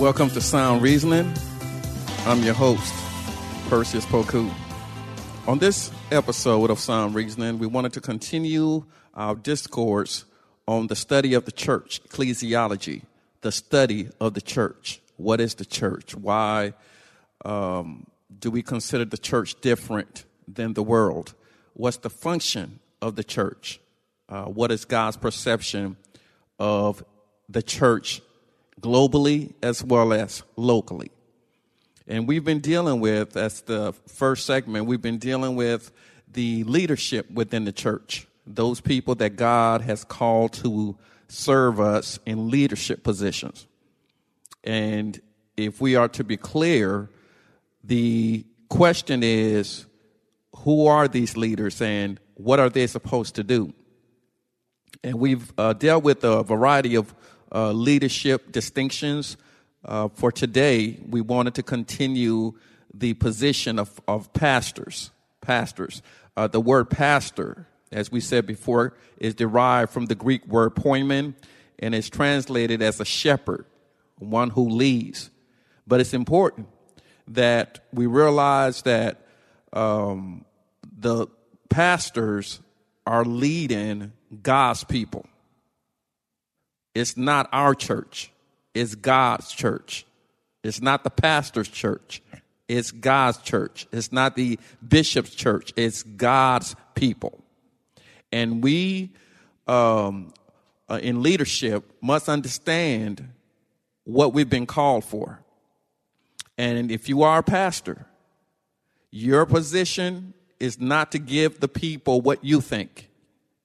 Welcome to Sound Reasoning. I'm your host, Perseus Poku. On this episode of Sound Reasoning, we wanted to continue our discourse on the study of the church, ecclesiology, the study of the church. What is the church? Why um, do we consider the church different than the world? What's the function of the church? Uh, what is God's perception of the church globally as well as locally. And we've been dealing with, that's the first segment, we've been dealing with the leadership within the church, those people that God has called to serve us in leadership positions. And if we are to be clear, the question is who are these leaders and what are they supposed to do? And we've uh, dealt with a variety of uh, leadership distinctions. Uh, for today, we wanted to continue the position of, of pastors. Pastors. Uh, the word pastor, as we said before, is derived from the Greek word poimen and is translated as a shepherd, one who leads. But it's important that we realize that um, the pastors are leading God's people. It's not our church, it's God's church. It's not the pastor's church, it's God's church. It's not the bishop's church, it's God's people. And we, um, uh, in leadership, must understand what we've been called for. And if you are a pastor, your position is not to give the people what you think.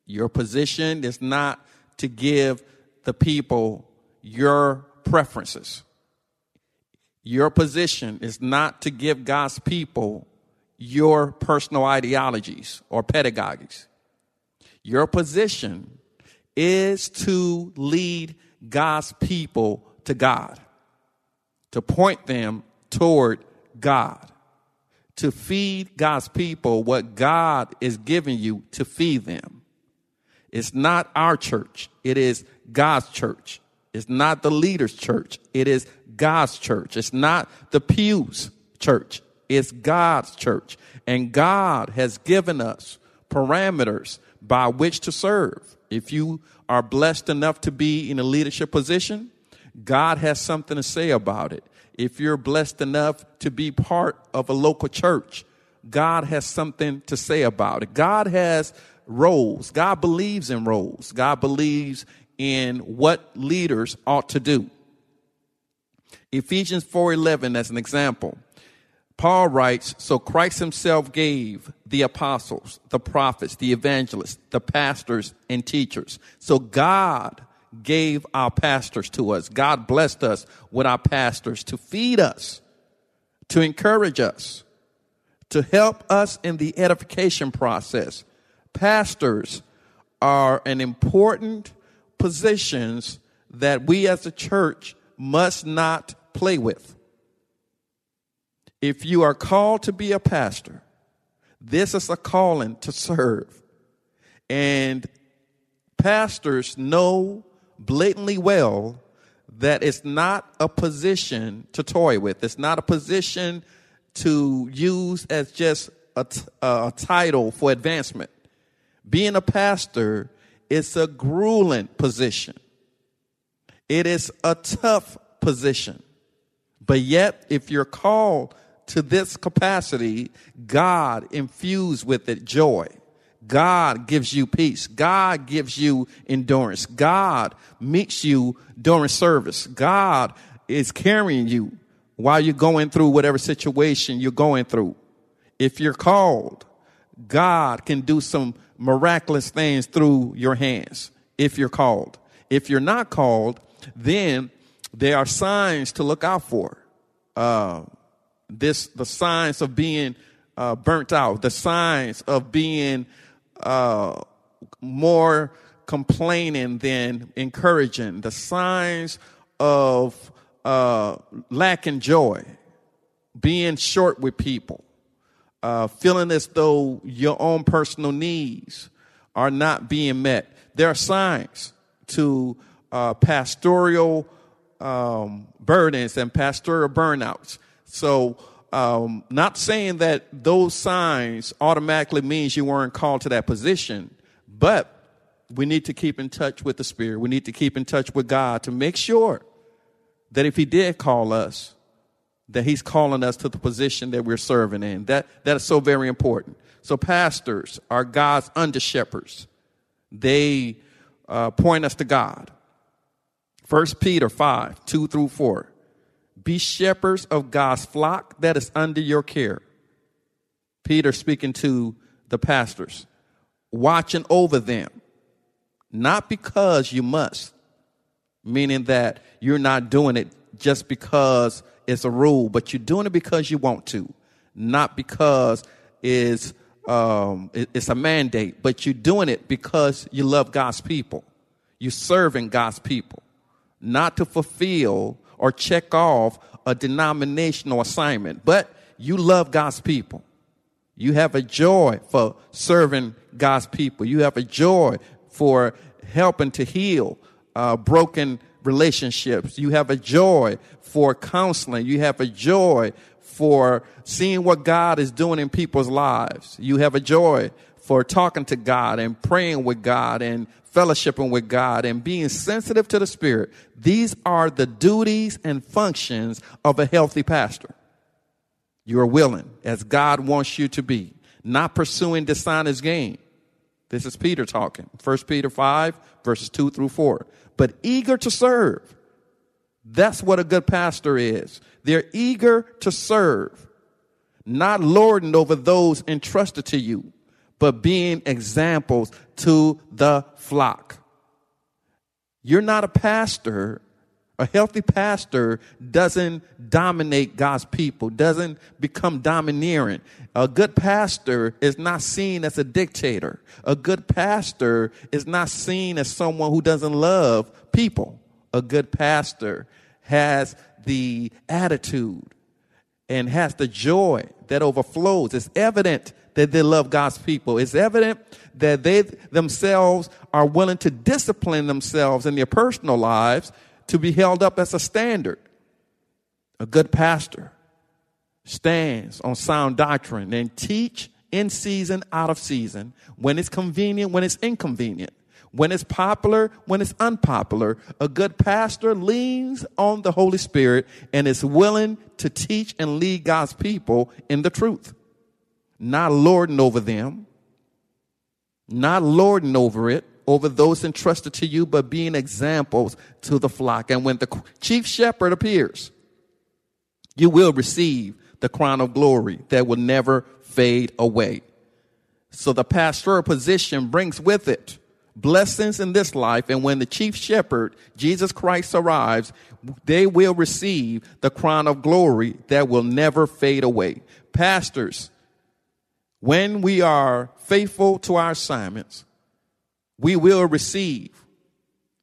Your position is not to give the people your preferences. Your position is not to give God's people your personal ideologies or pedagogies. Your position is to lead God's people to God, to point them toward God, to feed God's people what God is giving you to feed them. It's not our church. It is God's church. It's not the leader's church. It is God's church. It's not the pews church. It's God's church. And God has given us parameters by which to serve. If you are blessed enough to be in a leadership position, God has something to say about it. If you're blessed enough to be part of a local church, God has something to say about it. God has roles. God believes in roles. God believes in what leaders ought to do. Ephesians 4:11 as an example. Paul writes, so Christ himself gave the apostles, the prophets, the evangelists, the pastors and teachers. So God gave our pastors to us. God blessed us with our pastors to feed us, to encourage us, to help us in the edification process, pastors are an important positions that we as a church must not play with. If you are called to be a pastor, this is a calling to serve. And pastors know blatantly well that it's not a position to toy with. It's not a position to use as just a, a title for advancement being a pastor is a grueling position. It is a tough position. But yet, if you're called to this capacity, God infused with it joy. God gives you peace. God gives you endurance. God meets you during service. God is carrying you while you're going through whatever situation you're going through. If you're called, God can do some miraculous things through your hands if you're called. If you're not called, then there are signs to look out for. uh, this the signs of being uh, burnt out, the signs of being uh, more complaining than encouraging, the signs of uh, lacking joy, being short with people, uh, feeling as though your own personal needs are not being met. There are signs to uh, pastoral um, burdens and pastoral burnouts. So, um, not saying that those signs automatically means you weren't called to that position, but we need to keep in touch with the Spirit. We need to keep in touch with God to make sure that if He did call us, that He's calling us to the position that we're serving in. That that is so very important. So pastors are God's under shepherds. They uh, point us to God. First Peter 5, 2 through 4. Be shepherds of God's flock that is under your care. Peter speaking to the pastors, watching over them, not because you must, meaning that you're not doing it just because it's a rule, but you're doing it because you want to, not because it's, um, it's a mandate, but you're doing it because you love God's people. You're serving God's people, not to fulfill or check off a denominational assignment, but you love God's people. You have a joy for serving God's people. You have a joy for helping to heal uh, broken relationships. You have a joy for counseling. You have a joy for seeing what God is doing in people's lives. You have a joy for talking to God and praying with God and fellowshipping with God and being sensitive to the Spirit. These are the duties and functions of a healthy pastor. You are willing, as God wants you to be, not pursuing dishonest gain. This is Peter talking. 1 Peter 5, verses 2 through 4. But eager to serve. That's what a good pastor is. They're eager to serve, not lording over those entrusted to you but being examples to the flock. You're not a pastor. A healthy pastor doesn't dominate God's people, doesn't become domineering. A good pastor is not seen as a dictator. A good pastor is not seen as someone who doesn't love people. A good pastor has the attitude and has the joy that overflows. It's evident that they love God's people. It's evident that they themselves are willing to discipline themselves in their personal lives to be held up as a standard. A good pastor stands on sound doctrine and teach in season, out of season, when it's convenient, when it's inconvenient, when it's popular, when it's unpopular. A good pastor leans on the Holy Spirit and is willing to teach and lead God's people in the truth not lording over them, not lording over it, over those entrusted to you, but being examples to the flock. And when the chief shepherd appears, you will receive the crown of glory that will never fade away. So the pastoral position brings with it blessings in this life. And when the chief shepherd, Jesus Christ, arrives, they will receive the crown of glory that will never fade away. Pastors, when we are faithful to our assignments, we will receive,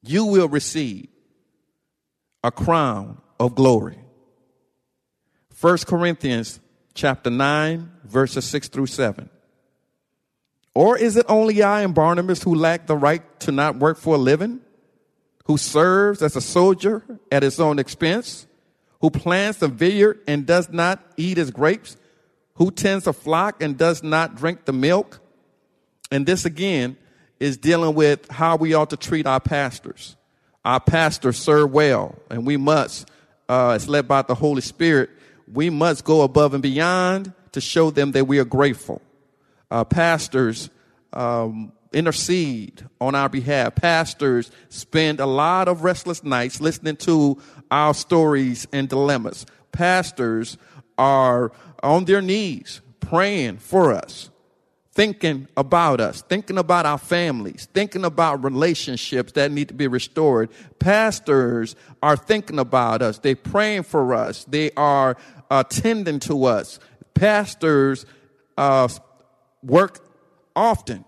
you will receive a crown of glory. 1 Corinthians chapter 9, verses 6 through 7. Or is it only I and Barnabas who lack the right to not work for a living? Who serves as a soldier at his own expense? Who plants a vineyard and does not eat his grapes? Who tends a flock and does not drink the milk? And this again is dealing with how we ought to treat our pastors. Our pastors serve well, and we must, uh, it's led by the Holy Spirit, we must go above and beyond to show them that we are grateful. Uh, pastors um, intercede on our behalf. Pastors spend a lot of restless nights listening to our stories and dilemmas. Pastors are on their knees praying for us thinking about us, thinking about our families, thinking about relationships that need to be restored. Pastors are thinking about us. They're praying for us. They are attending to us. Pastors uh, work often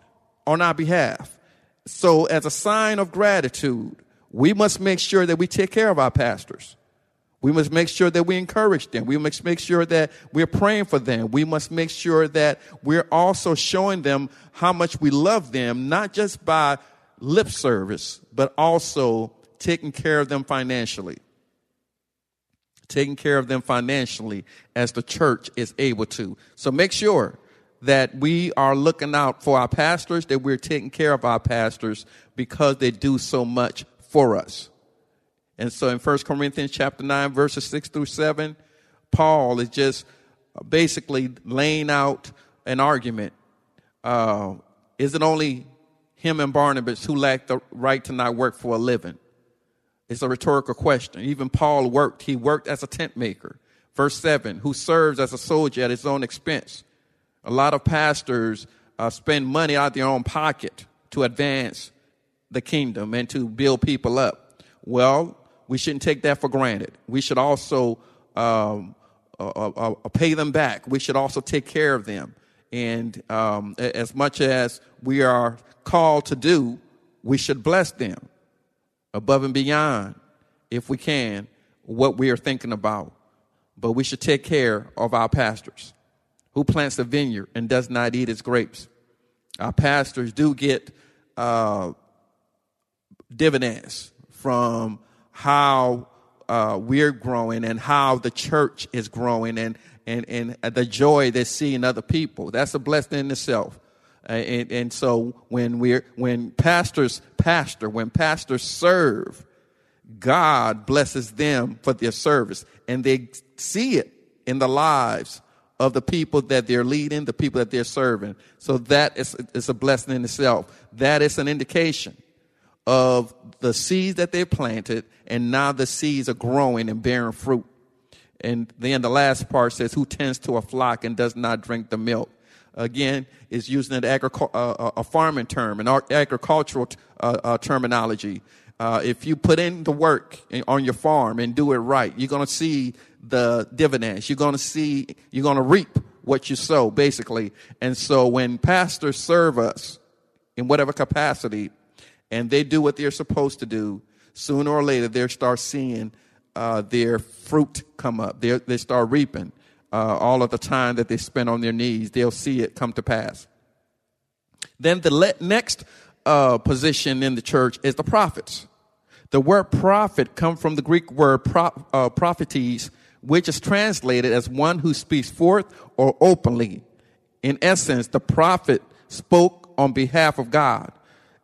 on our behalf. So, as a sign of gratitude, we must make sure that we take care of our pastors. We must make sure that we encourage them. We must make sure that we're praying for them. We must make sure that we're also showing them how much we love them, not just by lip service, but also taking care of them financially. Taking care of them financially as the church is able to. So make sure that we are looking out for our pastors, that we're taking care of our pastors because they do so much for us. And so in 1 Corinthians chapter 9, verses 6 through 7, Paul is just basically laying out an argument. Uh, is it only him and Barnabas who lack the right to not work for a living? It's a rhetorical question. Even Paul worked. He worked as a tent maker. Verse 7, who serves as a soldier at his own expense. A lot of pastors uh, spend money out of their own pocket to advance the kingdom and to build people up. Well, we shouldn't take that for granted. We should also um, uh, uh, uh, pay them back. We should also take care of them. And um, as much as we are called to do, we should bless them above and beyond, if we can, what we are thinking about. But we should take care of our pastors. Who plants a vineyard and does not eat its grapes? Our pastors do get uh, dividends from how uh, we're growing and how the church is growing and, and, and the joy they see in other people. That's a blessing in itself. Uh, and, and so when we're, when pastors pastor, when pastors serve, God blesses them for their service and they see it in the lives of the people that they're leading, the people that they're serving. So that is, is a blessing in itself. That is an indication of the seeds that they planted, and now the seeds are growing and bearing fruit. And then the last part says, Who tends to a flock and does not drink the milk? Again, is using an agric- uh, uh a farming term, an agricultural t- uh, uh, terminology. Uh, if you put in the work on your farm and do it right, you're going to see the dividends. You're going to see, you're going to reap what you sow, basically. And so when pastors serve us in whatever capacity, and they do what they're supposed to do, sooner or later they'll start seeing uh, their fruit come up. they they start reaping uh, all of the time that they spend on their knees. They'll see it come to pass. Then the le- next uh, position in the church is the prophets. The word prophet comes from the Greek word pro- uh, prophetes, which is translated as one who speaks forth or openly. In essence, the prophet spoke on behalf of God.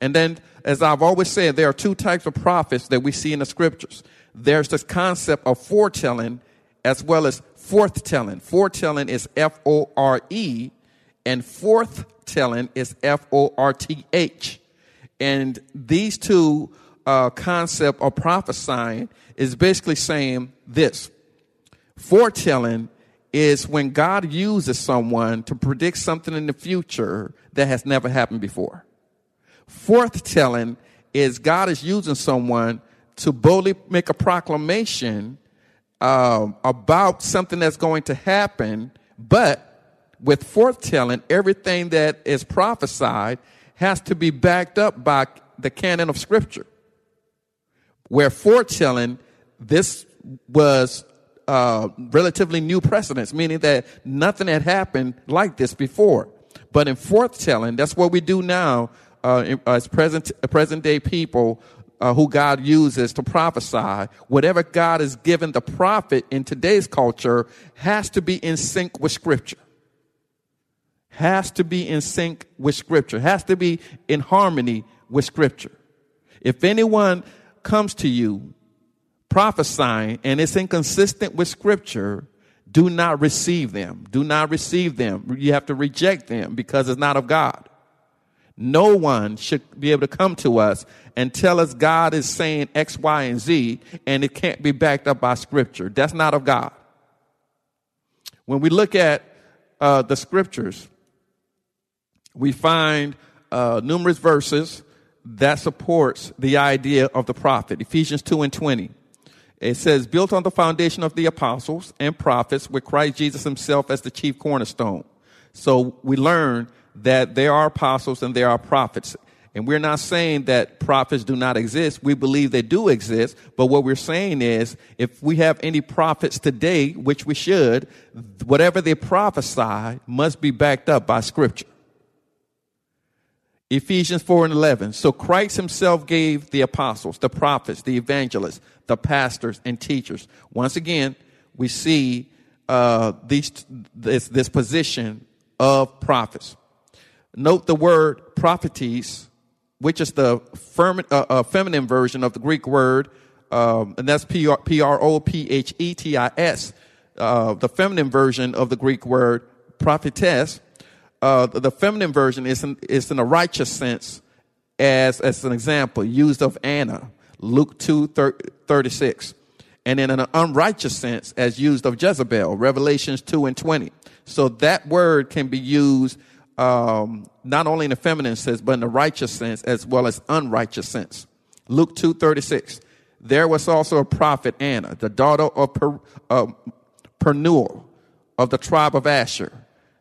And then as I've always said, there are two types of prophets that we see in the scriptures. There's this concept of foretelling as well as forthtelling. Foretelling is F O R E, and forthtelling is F O R T H. And these two uh, concept of prophesying is basically saying this: foretelling is when God uses someone to predict something in the future that has never happened before. Forthtelling is God is using someone to boldly make a proclamation um, about something that's going to happen, but with forthtelling, everything that is prophesied has to be backed up by the canon of Scripture. Where foretelling, this was uh, relatively new precedents, meaning that nothing had happened like this before. But in forthtelling, that's what we do now uh, as present, present day people uh, who God uses to prophesy, whatever God has given the prophet in today's culture has to be in sync with Scripture. Has to be in sync with Scripture. Has to be in harmony with Scripture. If anyone comes to you prophesying and it's inconsistent with Scripture, do not receive them. Do not receive them. You have to reject them because it's not of God. No one should be able to come to us and tell us God is saying X, Y, and Z, and it can't be backed up by Scripture. That's not of God. When we look at uh, the Scriptures, we find uh, numerous verses that supports the idea of the prophet. Ephesians 2 and 20. It says, built on the foundation of the apostles and prophets with Christ Jesus himself as the chief cornerstone. So we learn that there are apostles and there are prophets. And we're not saying that prophets do not exist. We believe they do exist. But what we're saying is if we have any prophets today, which we should, whatever they prophesy must be backed up by scripture. Ephesians 4 and 11. So Christ himself gave the apostles, the prophets, the evangelists, the pastors, and teachers. Once again, we see uh, these, this, this position of prophets. Note the word prophetes, which is the uh, uh, feminine version of the Greek word, um, and that's P R O P H E T I S, uh, the feminine version of the Greek word prophetess uh, the feminine version is in, is in a righteous sense as, as an example used of Anna, Luke 2, 36. And in an unrighteous sense as used of Jezebel, Revelations 2 and 20. So that word can be used um, not only in the feminine sense, but in the righteous sense as well as unrighteous sense. Luke 2, 36. There was also a prophet, Anna, the daughter of per, uh, Penuel of the tribe of Asher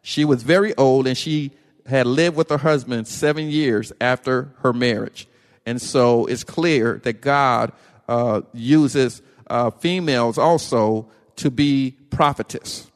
she was very old and she had lived with her husband seven years after her marriage. And so it's clear that God uh, uses uh, females also to be prophetess.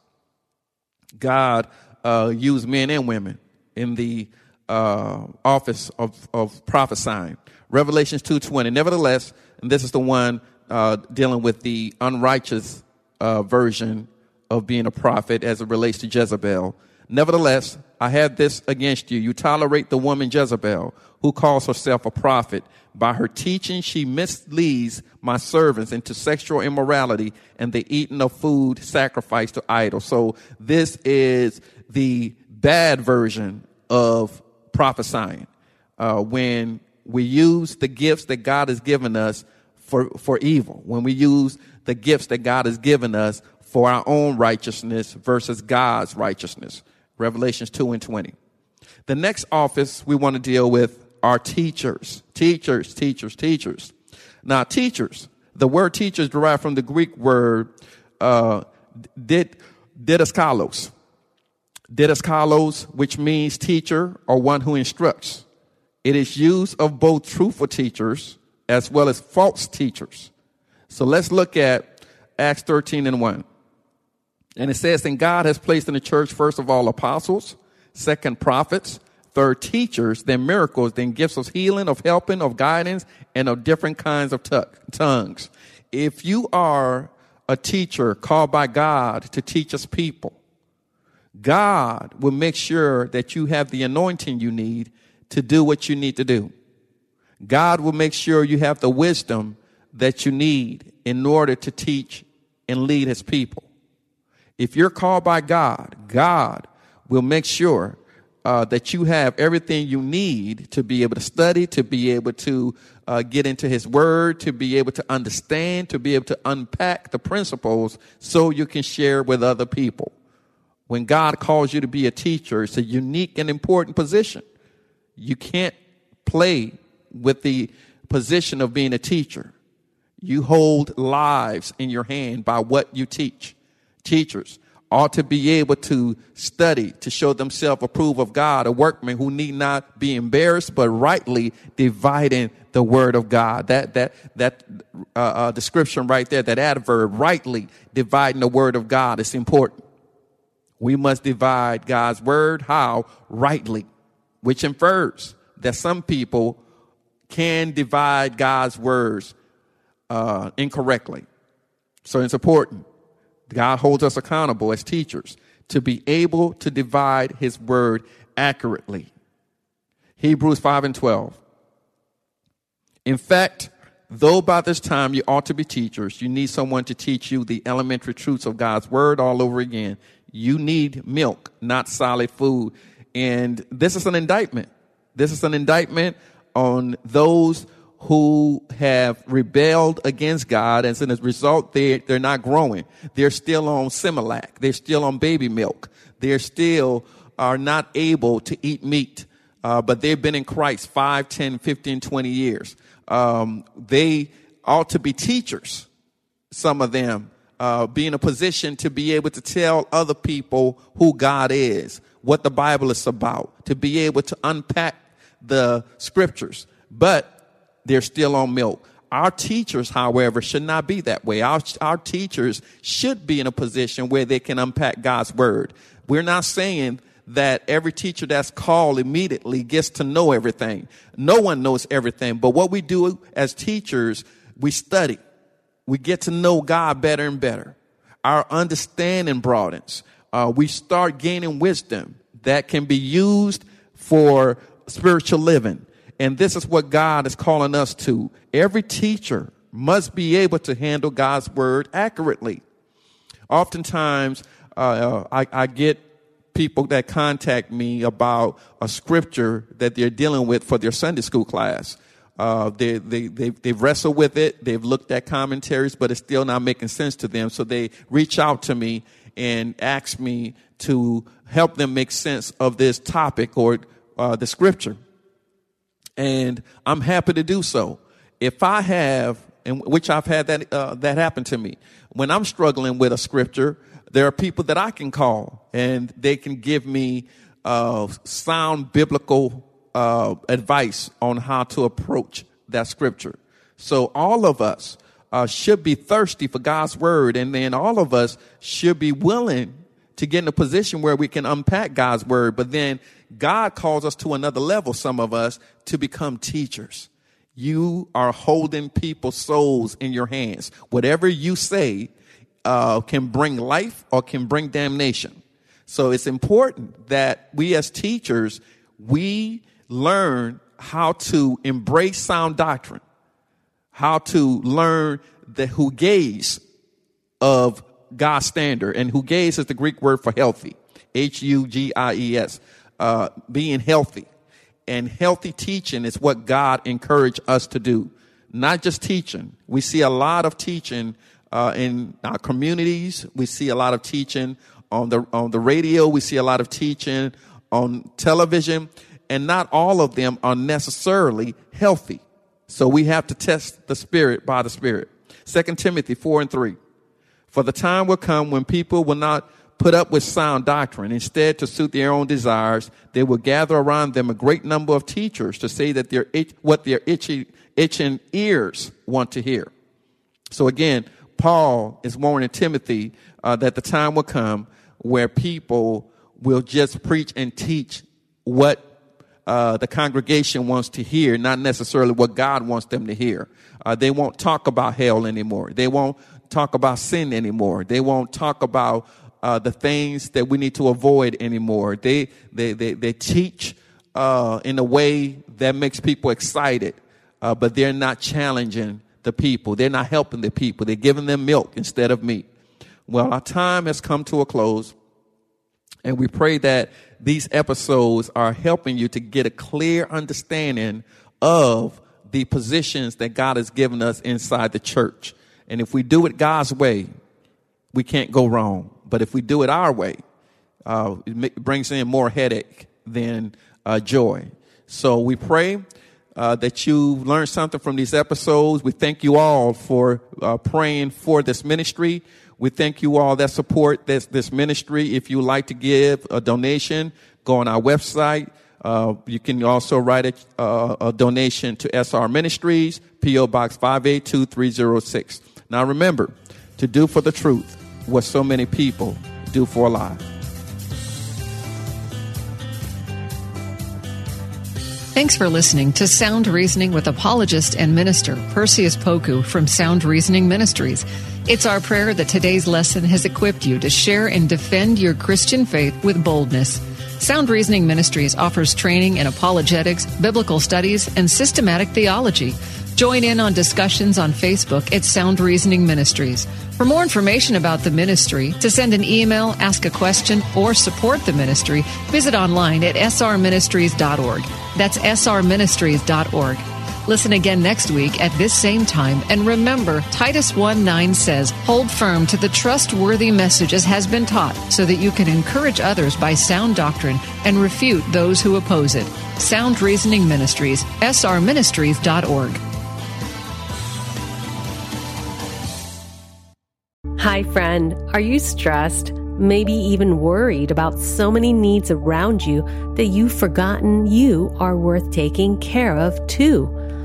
God uh, used men and women in the uh, office of, of prophesying. Revelations 2.20. Nevertheless, and this is the one uh, dealing with the unrighteous uh, version of being a prophet as it relates to Jezebel. Nevertheless, I have this against you. You tolerate the woman Jezebel, who calls herself a prophet. By her teaching, she misleads my servants into sexual immorality and the eating of food sacrificed to idols. So this is the bad version of prophesying. Uh, when we use the gifts that God has given us for, for evil, when we use the gifts that God has given us for our own righteousness versus God's righteousness. Revelations 2 and 20. The next office we want to deal with are teachers. Teachers, teachers, teachers. Now, teachers, the word teachers derived from the Greek word uh, did, didaskalos. Didaskalos, which means teacher or one who instructs. It is used of both truthful teachers as well as false teachers. So let's look at Acts 13 and 1. And it says, and God has placed in the church, first of all, apostles, second, prophets, third, teachers, then miracles, then gifts of healing, of helping, of guidance, and of different kinds of t- tongues. If you are a teacher called by God to teach us people, God will make sure that you have the anointing you need to do what you need to do. God will make sure you have the wisdom that you need in order to teach and lead his people. If you're called by God, God will make sure uh, that you have everything you need to be able to study, to be able to uh, get into His Word, to be able to understand, to be able to unpack the principles so you can share with other people. When God calls you to be a teacher, it's a unique and important position. You can't play with the position of being a teacher. You hold lives in your hand by what you teach teachers ought to be able to study to show themselves approved of God, a workman who need not be embarrassed, but rightly dividing the word of God. That that that uh, uh, description right there, that adverb, rightly dividing the word of God, is important. We must divide God's word how rightly, which infers that some people can divide God's words uh, incorrectly. So it's important. God holds us accountable as teachers to be able to divide his word accurately. Hebrews 5 and 12. In fact, though by this time you ought to be teachers, you need someone to teach you the elementary truths of God's word all over again. You need milk, not solid food. And this is an indictment. This is an indictment on those who have rebelled against God, and as a result, they, they're not growing. They're still on Similac. They're still on baby milk. They're still are not able to eat meat, uh, but they've been in Christ 5, 10, 15, 20 years. Um, they ought to be teachers, some of them, uh, be in a position to be able to tell other people who God is, what the Bible is about, to be able to unpack the scriptures. But they're still on milk. Our teachers, however, should not be that way. Our, our teachers should be in a position where they can unpack God's word. We're not saying that every teacher that's called immediately gets to know everything. No one knows everything. But what we do as teachers, we study. We get to know God better and better. Our understanding broadens. Uh, we start gaining wisdom that can be used for spiritual living. And this is what God is calling us to. Every teacher must be able to handle God's word accurately. Oftentimes, uh, I, I get people that contact me about a scripture that they're dealing with for their Sunday school class. Uh, they, they, they, they've wrestled with it. They've looked at commentaries, but it's still not making sense to them. So they reach out to me and ask me to help them make sense of this topic or uh, the scripture and I'm happy to do so. If I have, and which I've had that uh, that happen to me, when I'm struggling with a scripture, there are people that I can call, and they can give me uh, sound biblical uh, advice on how to approach that scripture. So all of us uh, should be thirsty for God's word, and then all of us should be willing to get in a position where we can unpack God's word, but then God calls us to another level, some of us, to become teachers. You are holding people's souls in your hands. Whatever you say uh, can bring life or can bring damnation. So it's important that we as teachers, we learn how to embrace sound doctrine, how to learn the hugies of God's standard. And hugies is the Greek word for healthy. H-U-G-I-E-S uh, being healthy. And healthy teaching is what God encouraged us to do. Not just teaching. We see a lot of teaching uh, in our communities. We see a lot of teaching on the on the radio. We see a lot of teaching on television, and not all of them are necessarily healthy. So we have to test the spirit by the spirit. Second Timothy four and three. For the time will come when people will not put up with sound doctrine. Instead, to suit their own desires, they will gather around them a great number of teachers to say that their itch, what their itchy, itching ears want to hear. So again, Paul is warning Timothy uh, that the time will come where people will just preach and teach what uh, the congregation wants to hear, not necessarily what God wants them to hear. Uh, they won't talk about hell anymore. They won't talk about sin anymore. They won't talk about uh, the things that we need to avoid anymore. They they they, they teach uh, in a way that makes people excited, uh, but they're not challenging the people. They're not helping the people. They're giving them milk instead of meat. Well, our time has come to a close, and we pray that these episodes are helping you to get a clear understanding of the positions that God has given us inside the church. And if we do it God's way, we can't go wrong. But if we do it our way, uh, it brings in more headache than uh, joy. So we pray uh, that you learned something from these episodes. We thank you all for uh, praying for this ministry. We thank you all that support this, this ministry. If you like to give a donation, go on our website. Uh, you can also write a, uh, a donation to SR Ministries, P.O. Box 582306. Now remember to do for the truth what so many people do for a lie. Thanks for listening to Sound Reasoning with apologist and minister Perseus Poku from Sound Reasoning Ministries. It's our prayer that today's lesson has equipped you to share and defend your Christian faith with boldness. Sound Reasoning Ministries offers training in apologetics, biblical studies, and systematic theology. Join in on discussions on Facebook at Sound Reasoning Ministries. For more information about the ministry, to send an email, ask a question, or support the ministry, visit online at srministries.org. That's srministries.org. Listen again next week at this same time. And remember, Titus 1 9 says, Hold firm to the trustworthy message as has been taught, so that you can encourage others by sound doctrine and refute those who oppose it. Sound Reasoning Ministries, srministries.org. Hi, friend. Are you stressed? Maybe even worried about so many needs around you that you've forgotten you are worth taking care of too.